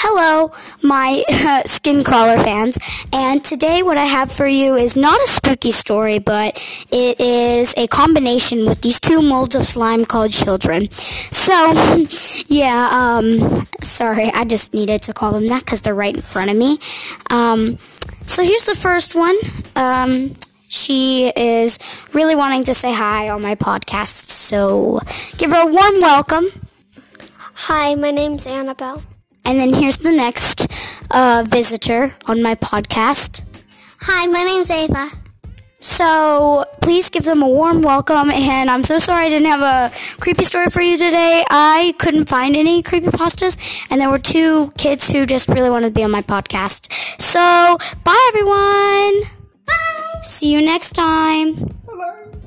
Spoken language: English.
Hello, my uh, skin crawler fans. And today, what I have for you is not a spooky story, but it is a combination with these two molds of slime called children. So, yeah, um, sorry, I just needed to call them that because they're right in front of me. Um, so, here's the first one. Um, she is really wanting to say hi on my podcast, so give her a warm welcome. Hi, my name's Annabelle. And then here's the next uh, visitor on my podcast. Hi, my name's Ava. So please give them a warm welcome. And I'm so sorry I didn't have a creepy story for you today. I couldn't find any creepy pastas, and there were two kids who just really wanted to be on my podcast. So bye, everyone. Bye. See you next time. Bye.